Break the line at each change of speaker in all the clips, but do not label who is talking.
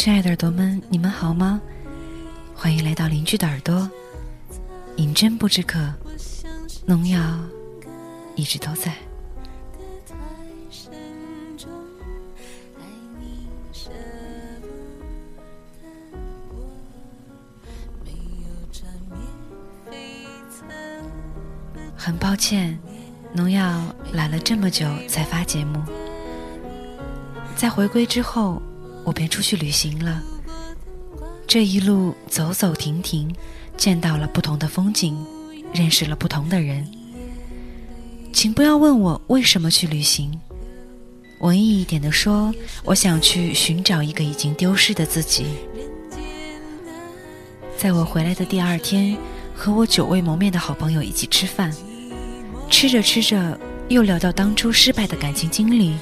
亲爱的耳朵们，你们好吗？欢迎来到邻居的耳朵。饮鸩不知渴，农药一直都在。很抱歉，农药懒了这么久才发节目。在回归之后，我便出去旅行了。这一路走走停停，见到了不同的风景，认识了不同的人。请不要问我为什么去旅行。文艺一点的说，我想去寻找一个已经丢失的自己。在我回来的第二天，和我久未谋面的好朋友一起吃饭，吃着吃着，又聊到当初失败的感情经历。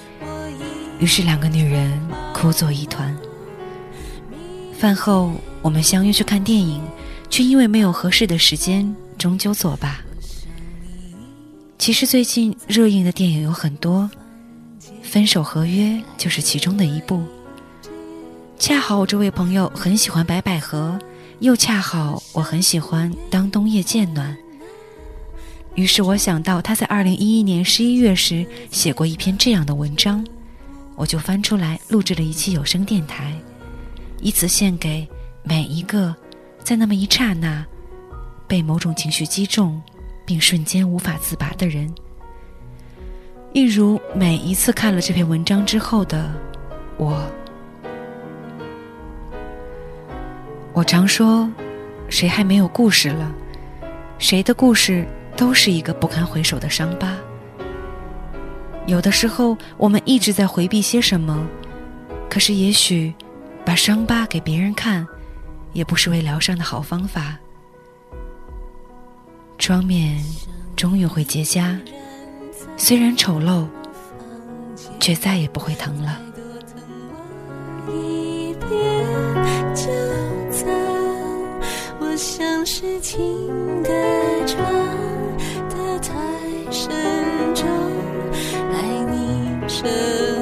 于是，两个女人哭作一团。饭后，我们相约去看电影，却因为没有合适的时间，终究作罢。其实，最近热映的电影有很多，《分手合约》就是其中的一部。恰好我这位朋友很喜欢白百合，又恰好我很喜欢《当冬夜渐暖》，于是我想到他在二零一一年十一月时写过一篇这样的文章。我就翻出来录制了一期有声电台，以此献给每一个在那么一刹那被某种情绪击中，并瞬间无法自拔的人。一如每一次看了这篇文章之后的我，我常说，谁还没有故事了？谁的故事都是一个不堪回首的伤疤。有的时候，我们一直在回避些什么，可是也许，把伤疤给别人看，也不是为疗伤的好方法。妆面终于会结痂，虽然丑陋，却再也不会疼了。ocean.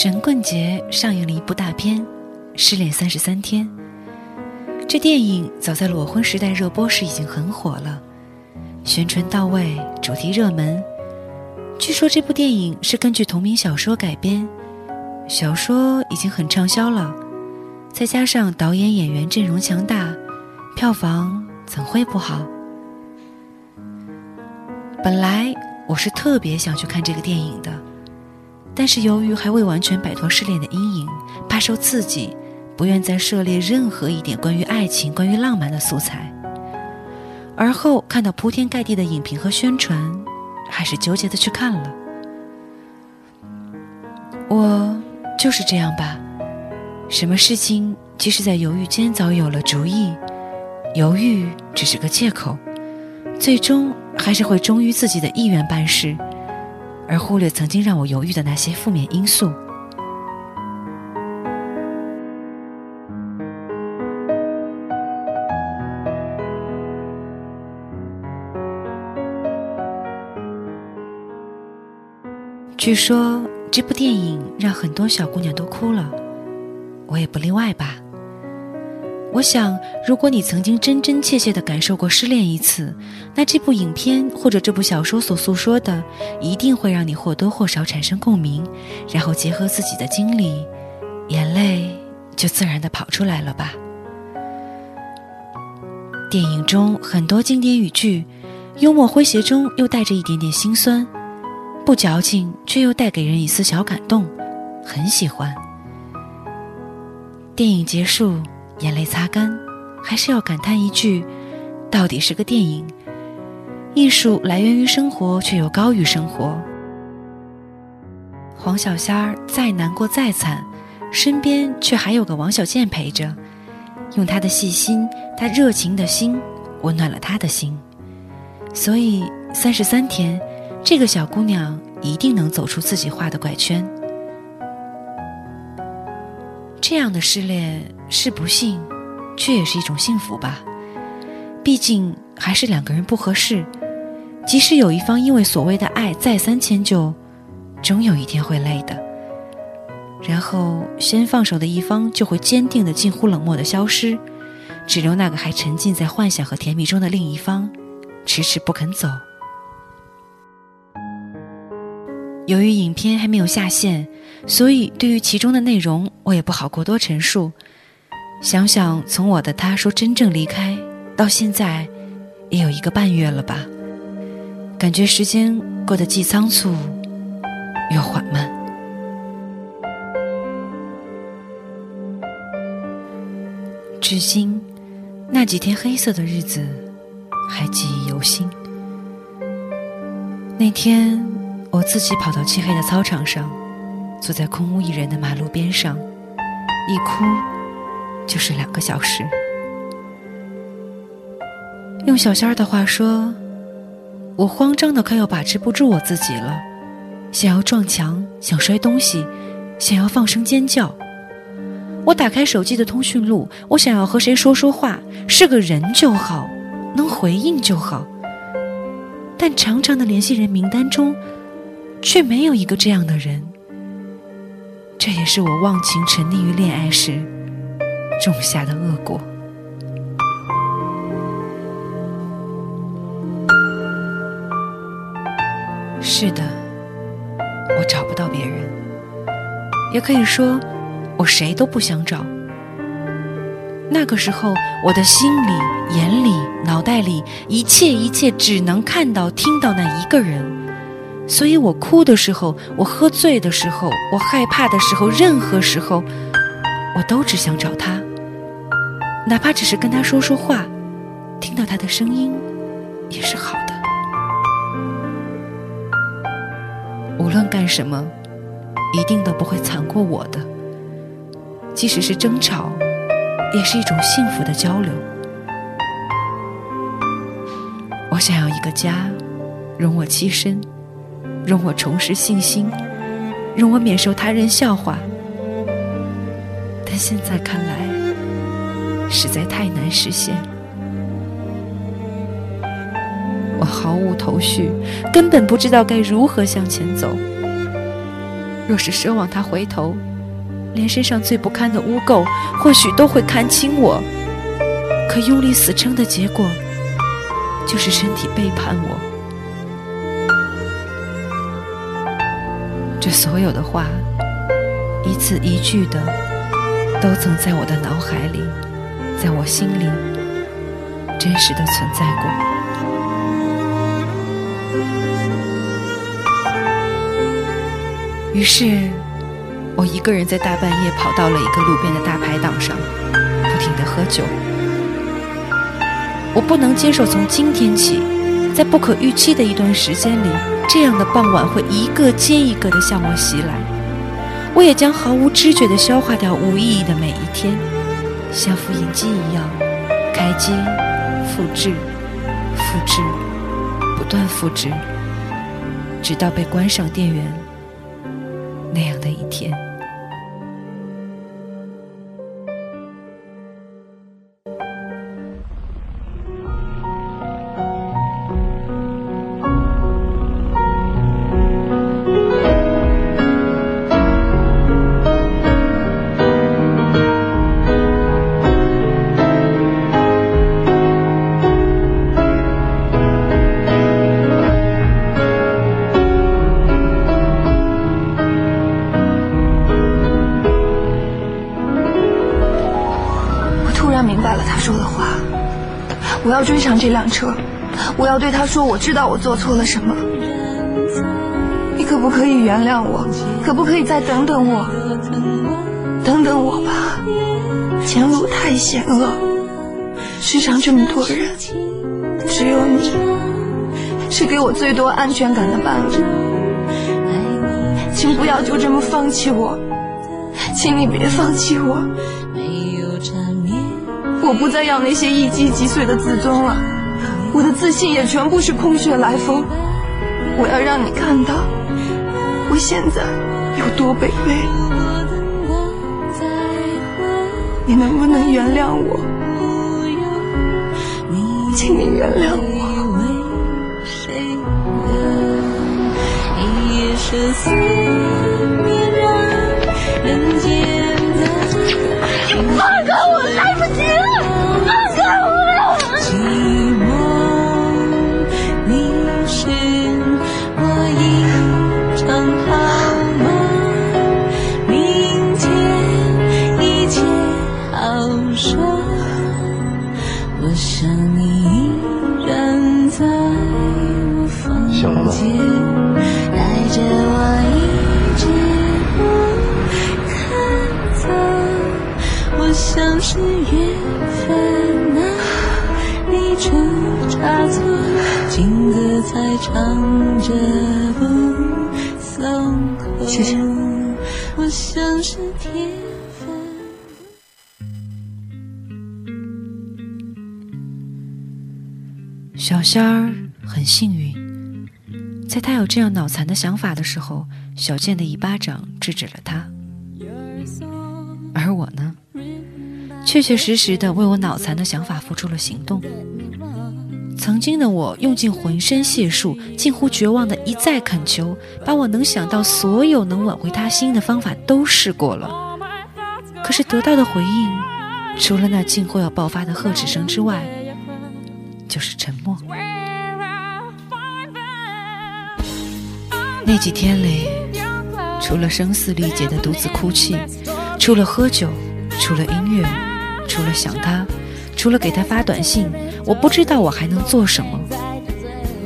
神棍节上映了一部大片《失恋三十三天》。这电影早在裸婚时代热播时已经很火了，宣传到位，主题热门。据说这部电影是根据同名小说改编，小说已经很畅销了，再加上导演演员阵容强大，票房怎会不好？本来我是特别想去看这个电影的。但是由于还未完全摆脱失恋的阴影，怕受刺激，不愿再涉猎任何一点关于爱情、关于浪漫的素材。而后看到铺天盖地的影评和宣传，还是纠结的去看了。我就是这样吧，什么事情即使在犹豫间早有了主意，犹豫只是个借口，最终还是会忠于自己的意愿办事。而忽略曾经让我犹豫的那些负面因素。据说这部电影让很多小姑娘都哭了，我也不例外吧。我想，如果你曾经真真切切的感受过失恋一次，那这部影片或者这部小说所诉说的，一定会让你或多或少产生共鸣，然后结合自己的经历，眼泪就自然的跑出来了吧。电影中很多经典语句，幽默诙谐中又带着一点点心酸，不矫情却又带给人一丝小感动，很喜欢。电影结束。眼泪擦干，还是要感叹一句：到底是个电影。艺术来源于生活，却又高于生活。黄小仙儿再难过再惨，身边却还有个王小贱陪着，用他的细心，他热情的心，温暖了他的心。所以三十三天，这个小姑娘一定能走出自己画的怪圈。这样的失恋是不幸，却也是一种幸福吧。毕竟还是两个人不合适，即使有一方因为所谓的爱再三迁就，终有一天会累的。然后先放手的一方就会坚定的近乎冷漠的消失，只留那个还沉浸在幻想和甜蜜中的另一方，迟迟不肯走。由于影片还没有下线，所以对于其中的内容我也不好过多陈述。想想从我的他说真正离开到现在，也有一个半月了吧，感觉时间过得既仓促又缓慢。至今，那几天黑色的日子还记忆犹新。那天，我自己跑到漆黑的操场上，坐在空无一人的马路边上，一哭就是两个小时。用小仙儿的话说，我慌张的快要把持不住我自己了，想要撞墙，想摔东西，想要放声尖叫。我打开手机的通讯录，我想要和谁说说话，是个人就好，能回应就好。但长长的联系人名单中，却没有一个这样的人。这也是我忘情沉溺于恋爱时种下的恶果。是的，我找不到别人，也可以说。我谁都不想找。那个时候，我的心里、眼里、脑袋里，一切一切只能看到、听到那一个人。所以我哭的时候，我喝醉的时候，我害怕的时候，任何时候，我都只想找他，哪怕只是跟他说说话，听到他的声音，也是好的。无论干什么，一定都不会惨过我的。即使是争吵，也是一种幸福的交流。我想要一个家，容我栖身，容我重拾信心，容我免受他人笑话。但现在看来，实在太难实现。我毫无头绪，根本不知道该如何向前走。若是奢望他回头。连身上最不堪的污垢，或许都会看清我。可用力死撑的结果，就是身体背叛我。这所有的话，一字一句的，都曾在我的脑海里，在我心里，真实的存在过。于是。我一个人在大半夜跑到了一个路边的大排档上，不停的喝酒。我不能接受从今天起，在不可预期的一段时间里，这样的傍晚会一个接一个的向我袭来。我也将毫无知觉的消化掉无意义的每一天，像复印机一样，开机、复制、复制，不断复制，直到被关上电源那样的一天。
要追上这辆车，我要对他说：“我知道我做错了什么，你可不可以原谅我？可不可以再等等我？等等我吧，前路太险恶，世上这么多人，只有你是给我最多安全感的伴侣，请不要就这么放弃我，请你别放弃我。”我不再要那些一击即碎的自尊了，我的自信也全部是空穴来风。我要让你看到，我现在有多卑微。你能不能原谅我？请你原谅我。
小仙儿很幸运，在他有这样脑残的想法的时候，小健的一巴掌制止了他。而我呢？确确实实的为我脑残的想法付出了行动。曾经的我用尽浑身解数，近乎绝望的一再恳求，把我能想到所有能挽回他心的方法都试过了，可是得到的回应，除了那近乎要爆发的呵斥声之外，就是沉默。那几天里，除了声嘶力竭的独自哭泣，除了喝酒，除了音乐。除了想他，除了给他发短信，我不知道我还能做什么，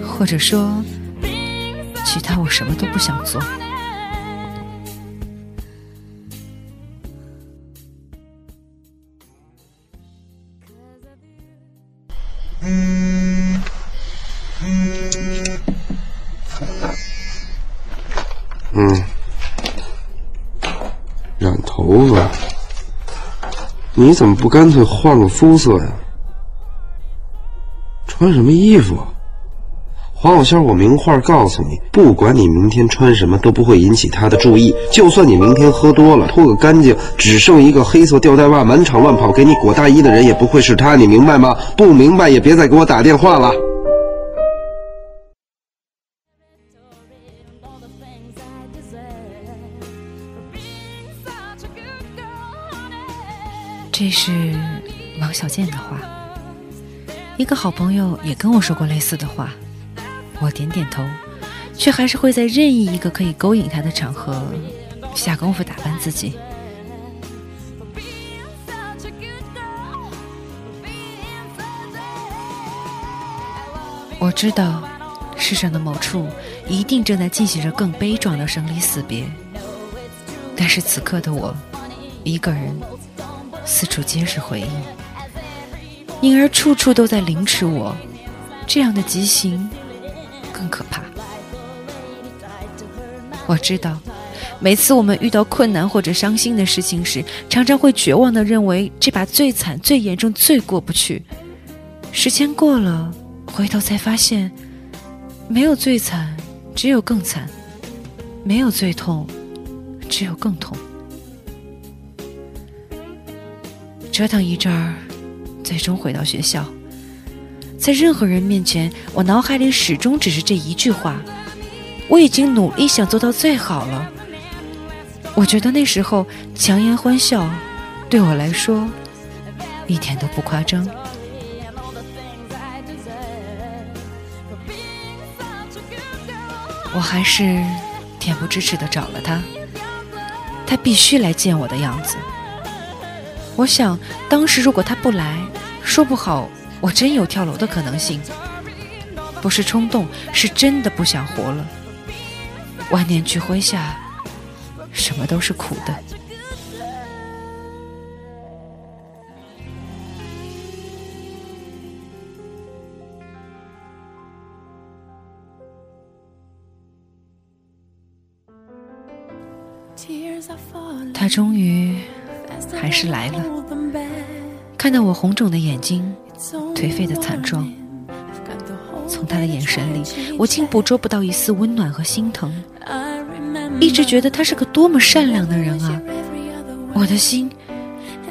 或者说，其他我什么都不想做。
嗯，染头发。你怎么不干脆换个肤色呀？穿什么衣服？黄小仙，我明话告诉你，不管你明天穿什么，都不会引起他的注意。就算你明天喝多了，脱个干净，只剩一个黑色吊带袜，满场乱跑，给你裹大衣的人也不会是他，你明白吗？不明白也别再给我打电话了。
这是王小贱的话。一个好朋友也跟我说过类似的话，我点点头，却还是会在任意一个可以勾引他的场合下功夫打扮自己。我知道，世上的某处一定正在进行着更悲壮的生离死别，但是此刻的我，一个人。四处皆是回忆，因而处处都在凌迟我。这样的极刑更可怕。我知道，每次我们遇到困难或者伤心的事情时，常常会绝望的认为这把最惨、最严重、最过不去。时间过了，回头才发现，没有最惨，只有更惨；没有最痛，只有更痛。折腾一阵儿，最终回到学校。在任何人面前，我脑海里始终只是这一句话：我已经努力想做到最好了。我觉得那时候强颜欢笑，对我来说一点都不夸张。我还是恬不知耻的找了他，他必须来见我的样子。我想，当时如果他不来，说不好我真有跳楼的可能性。不是冲动，是真的不想活了。万念俱灰下，什么都是苦的。他终于。还是来了，看到我红肿的眼睛，颓废的惨状，从他的眼神里，我竟捕捉不到一丝温暖和心疼。一直觉得他是个多么善良的人啊！我的心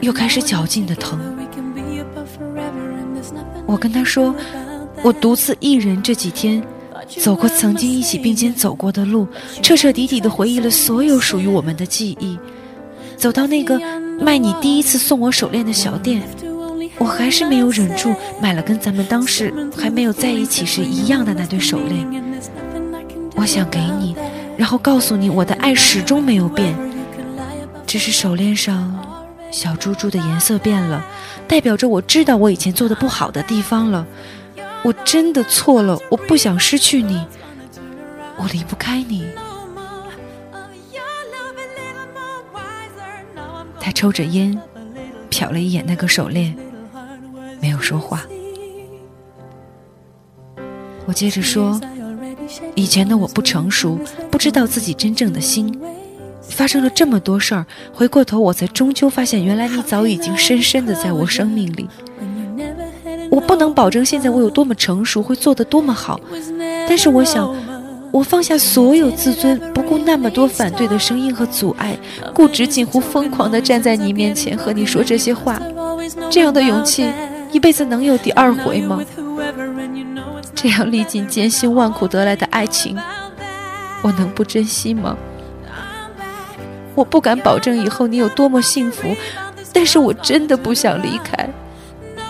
又开始绞尽的疼。我跟他说，我独自一人这几天。走过曾经一起并肩走过的路，彻彻底底的回忆了所有属于我们的记忆。走到那个卖你第一次送我手链的小店，我还是没有忍住买了跟咱们当时还没有在一起时一样的那对手链。我想给你，然后告诉你我的爱始终没有变，只是手链上小珠珠的颜色变了，代表着我知道我以前做的不好的地方了。我真的错了，我不想失去你，我离不开你。他抽着烟，瞟了一眼那个手链，没有说话。我接着说：“以前的我不成熟，不知道自己真正的心。发生了这么多事儿，回过头我才终究发现，原来你早已经深深的在我生命里。”我不能保证现在我有多么成熟，会做得多么好，但是我想，我放下所有自尊，不顾那么多反对的声音和阻碍，固执近乎疯狂地站在你面前和你说这些话，这样的勇气，一辈子能有第二回吗？这样历尽艰辛万苦得来的爱情，我能不珍惜吗？我不敢保证以后你有多么幸福，但是我真的不想离开。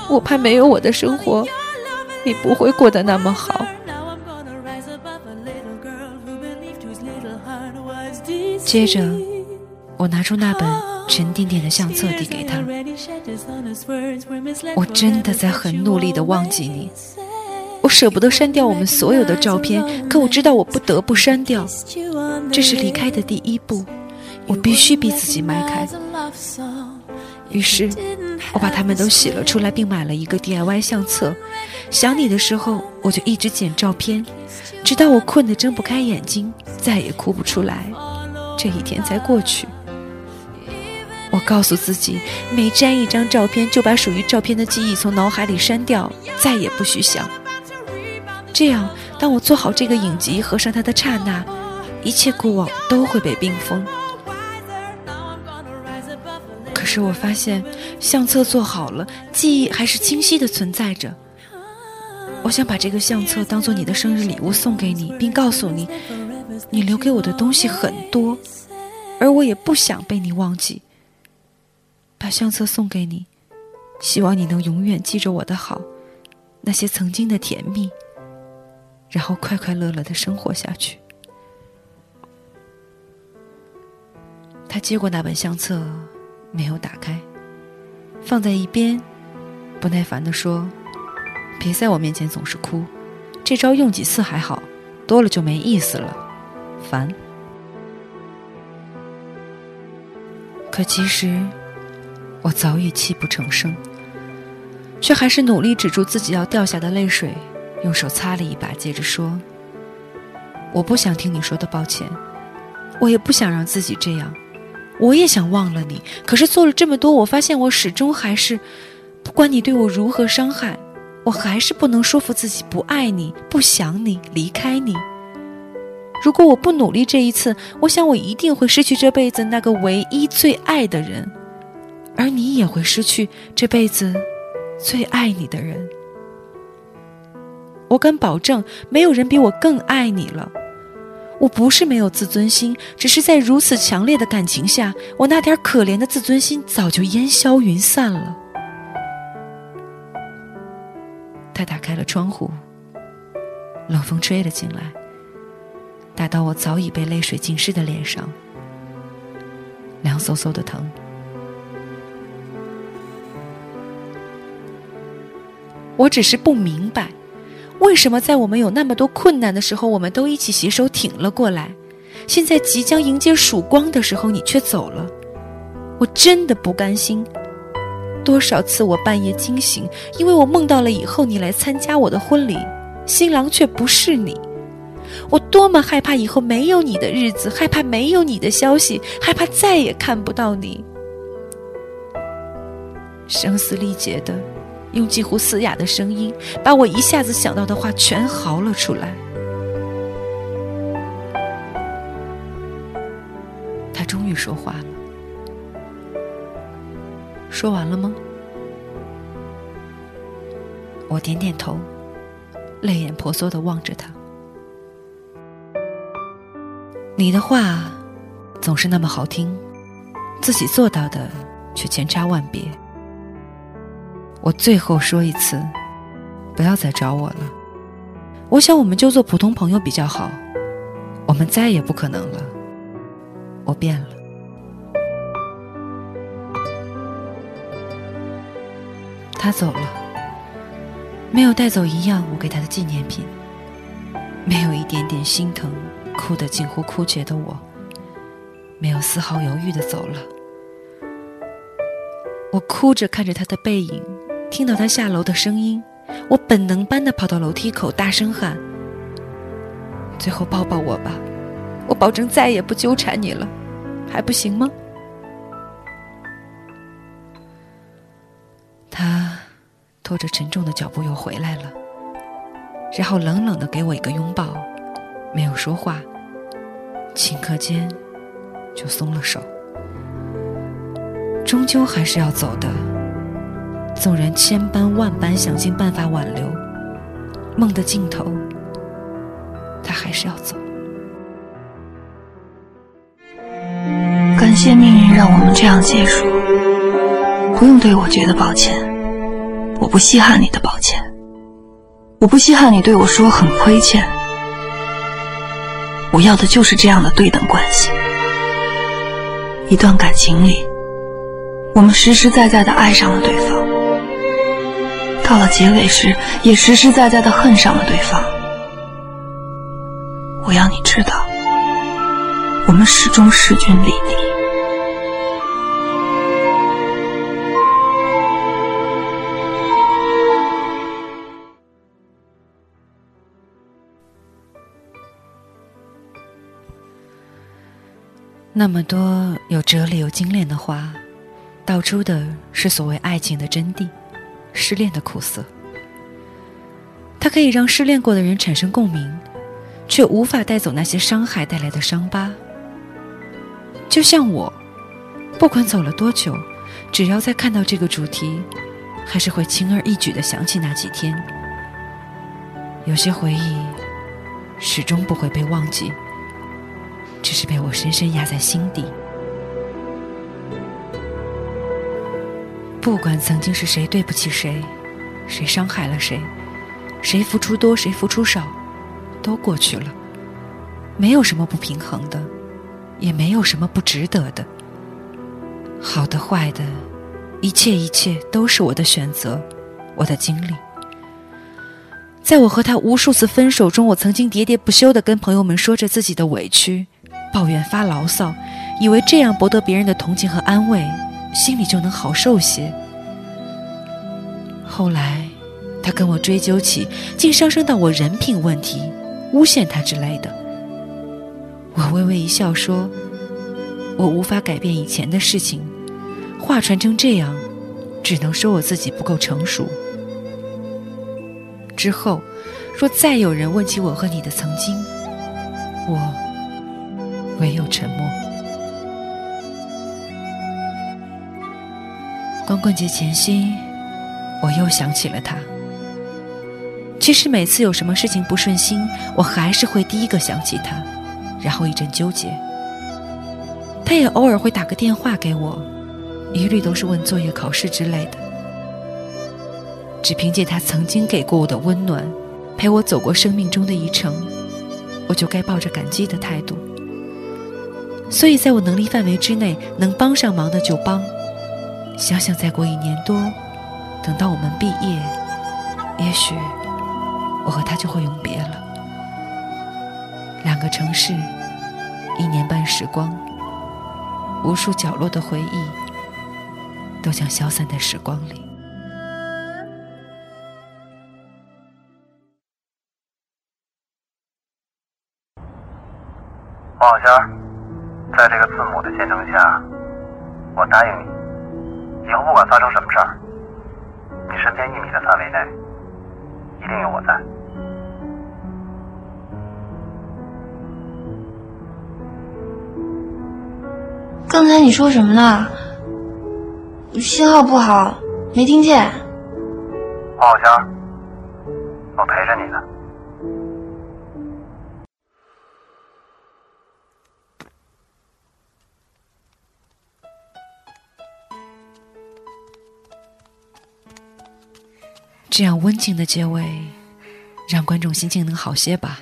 我怕没有我的生活，你不会过得那么好。接着，我拿出那本沉甸甸的相册递给他。我真的在很努力的忘记你，我舍不得删掉我们所有的照片，可我知道我不得不删掉。这是离开的第一步，我必须逼自己迈开。于是。我把它们都洗了出来，并买了一个 DIY 相册。想你的时候，我就一直剪照片，直到我困得睁不开眼睛，再也哭不出来，这一天才过去。我告诉自己，每粘一张照片，就把属于照片的记忆从脑海里删掉，再也不许想。这样，当我做好这个影集，合上它的刹那，一切过往都会被冰封。可是我发现，相册做好了，记忆还是清晰的存在着。我想把这个相册当做你的生日礼物送给你，并告诉你，你留给我的东西很多，而我也不想被你忘记。把相册送给你，希望你能永远记着我的好，那些曾经的甜蜜，然后快快乐乐的生活下去。他接过那本相册。没有打开，放在一边，不耐烦地说：“别在我面前总是哭，这招用几次还好，多了就没意思了，烦。”可其实，我早已泣不成声，却还是努力止住自己要掉下的泪水，用手擦了一把，接着说：“我不想听你说的抱歉，我也不想让自己这样。”我也想忘了你，可是做了这么多，我发现我始终还是，不管你对我如何伤害，我还是不能说服自己不爱你、不想你、离开你。如果我不努力这一次，我想我一定会失去这辈子那个唯一最爱的人，而你也会失去这辈子最爱你的人。我敢保证，没有人比我更爱你了。我不是没有自尊心，只是在如此强烈的感情下，我那点可怜的自尊心早就烟消云散了。他打开了窗户，冷风吹了进来，打到我早已被泪水浸湿的脸上，凉飕飕的疼。我只是不明白。为什么在我们有那么多困难的时候，我们都一起携手挺了过来？现在即将迎接曙光的时候，你却走了，我真的不甘心。多少次我半夜惊醒，因为我梦到了以后你来参加我的婚礼，新郎却不是你。我多么害怕以后没有你的日子，害怕没有你的消息，害怕再也看不到你。声嘶力竭的，用几乎嘶哑的声音，把我一下子想到的话全嚎了出来。他终于说话了，说完了吗？我点点头，泪眼婆娑的望着他。你的话总是那么好听，自己做到的却千差万别。我最后说一次，不要再找我了。我想我们就做普通朋友比较好。我们再也不可能了。我变了。他走了，没有带走一样我给他的纪念品，没有一点点心疼，哭得近乎枯竭的我，没有丝毫犹豫的走了。我哭着看着他的背影，听到他下楼的声音，我本能般的跑到楼梯口，大声喊：“最后抱抱我吧，我保证再也不纠缠你了，还不行吗？”他拖着沉重的脚步又回来了，然后冷冷的给我一个拥抱，没有说话，顷刻间就松了手。终究还是要走的，纵然千般万般想尽办法挽留，梦的尽头，他还是要走。
感谢命运让我们这样结束，不用对我觉得抱歉，我不稀罕你的抱歉，我不稀罕你对我说很亏欠，我要的就是这样的对等关系，一段感情里。我们实实在在的爱上了对方，到了结尾时，也实实在在的恨上了对方。我要你知道，我们始终势均力敌。
那么多有哲理、有精炼的话。道出的是所谓爱情的真谛，失恋的苦涩。它可以让失恋过的人产生共鸣，却无法带走那些伤害带来的伤疤。就像我，不管走了多久，只要再看到这个主题，还是会轻而易举的想起那几天。有些回忆，始终不会被忘记，只是被我深深压在心底。不管曾经是谁对不起谁，谁伤害了谁，谁付出多谁付出少，都过去了。没有什么不平衡的，也没有什么不值得的。好的坏的，一切一切都是我的选择，我的经历。在我和他无数次分手中，我曾经喋喋不休地跟朋友们说着自己的委屈、抱怨、发牢骚，以为这样博得别人的同情和安慰。心里就能好受些。后来，他跟我追究起，竟上升到我人品问题，诬陷他之类的。我微微一笑说：“我无法改变以前的事情，话传成这样，只能说我自己不够成熟。”之后，若再有人问起我和你的曾经，我唯有沉默。光棍节前夕，我又想起了他。其实每次有什么事情不顺心，我还是会第一个想起他，然后一阵纠结。他也偶尔会打个电话给我，一律都是问作业、考试之类的。只凭借他曾经给过我的温暖，陪我走过生命中的一程，我就该抱着感激的态度。所以在我能力范围之内，能帮上忙的就帮。想想再过一年多，等到我们毕业，也许我和他就会永别了。两个城市，一年半时光，无数角落的回忆，都将消散在时光里。
王小仙儿，在这个字母的见证下，我答应你。以后不管发生什么事儿，你身边一米的范围内，一定有我在。
刚才你说什么呢？信号不好，没听见。
黄小仙儿，我陪着你呢。
这样温情的结尾，让观众心情能好些吧。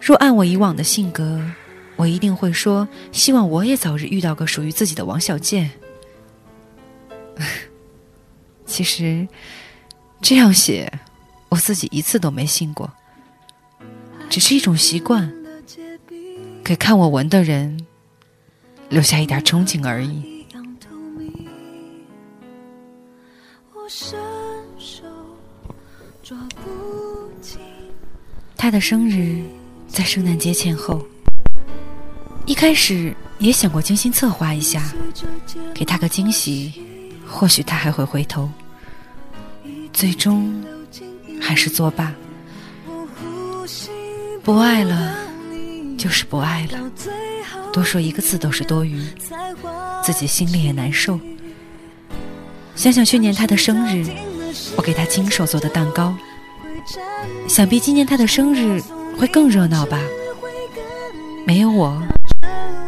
若按我以往的性格，我一定会说，希望我也早日遇到个属于自己的王小贱。其实，这样写，我自己一次都没信过，只是一种习惯，给看我文的人留下一点憧憬而已。他的生日在圣诞节前后。一开始也想过精心策划一下，给他个惊喜，或许他还会回头。最终还是作罢。不爱了，就是不爱了，多说一个字都是多余，自己心里也难受。想想去年他的生日，我给他亲手做的蛋糕，想必今年他的生日会更热闹吧？没有我。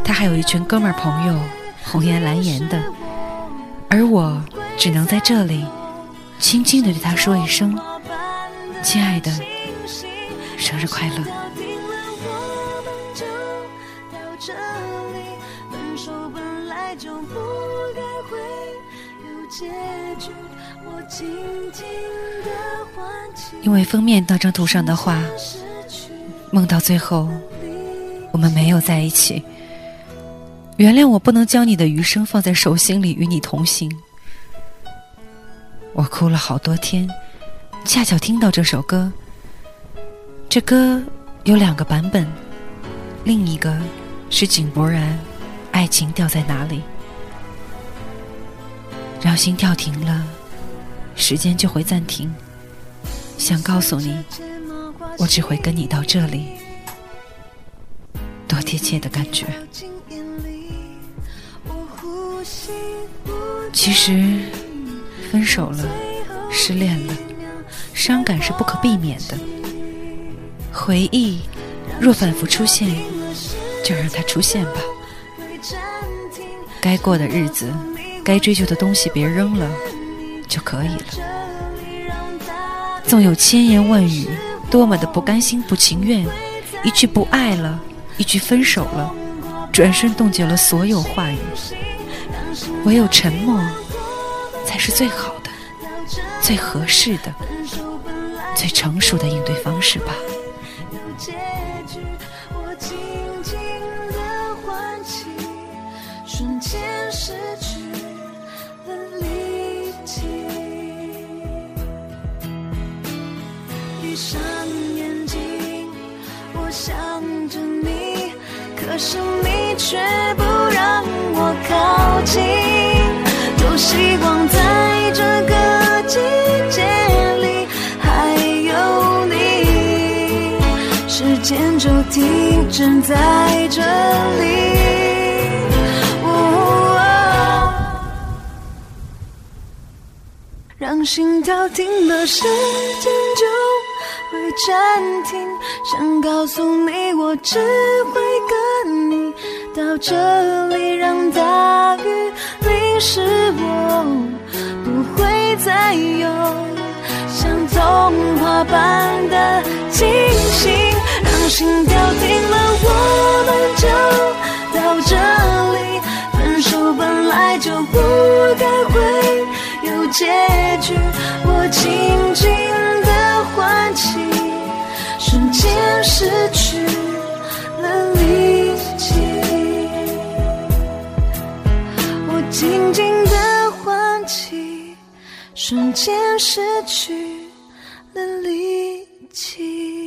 他还有一群哥们儿朋友，红颜蓝颜的，而我只能在这里，轻轻地对他说一声：“亲爱的，生日快乐。”因为封面那张图上的画，梦到最后，我们没有在一起。原谅我不能将你的余生放在手心里与你同行。我哭了好多天，恰巧听到这首歌。这歌有两个版本，另一个是井柏然，《爱情掉在哪里》，让心跳停了，时间就会暂停。想告诉你，我只会跟你到这里。多贴切的感觉。其实，分手了，失恋了，伤感是不可避免的。回忆若反复出现，就让它出现吧。该过的日子，该追求的东西，别扔了，就可以了。纵有千言万语，多么的不甘心、不情愿，一句不爱了，一句分手了，转身冻结了所有话语。唯有沉默，才是最好的、最合适的、最成熟的应对方式吧。
闭上眼睛，我想着你，可是你却不让我靠近。多希望在这个季节里还有你，时间就停止在这里。让心跳停了，时间暂停。想告诉你，我只会跟你到这里，让大雨。淋湿我，不会再有像童话般的惊喜，让心跳停了，我们就到这里。分手本来就不该会有结局，我静静瞬间失去了力气。我静静的唤起，瞬间失去了力气。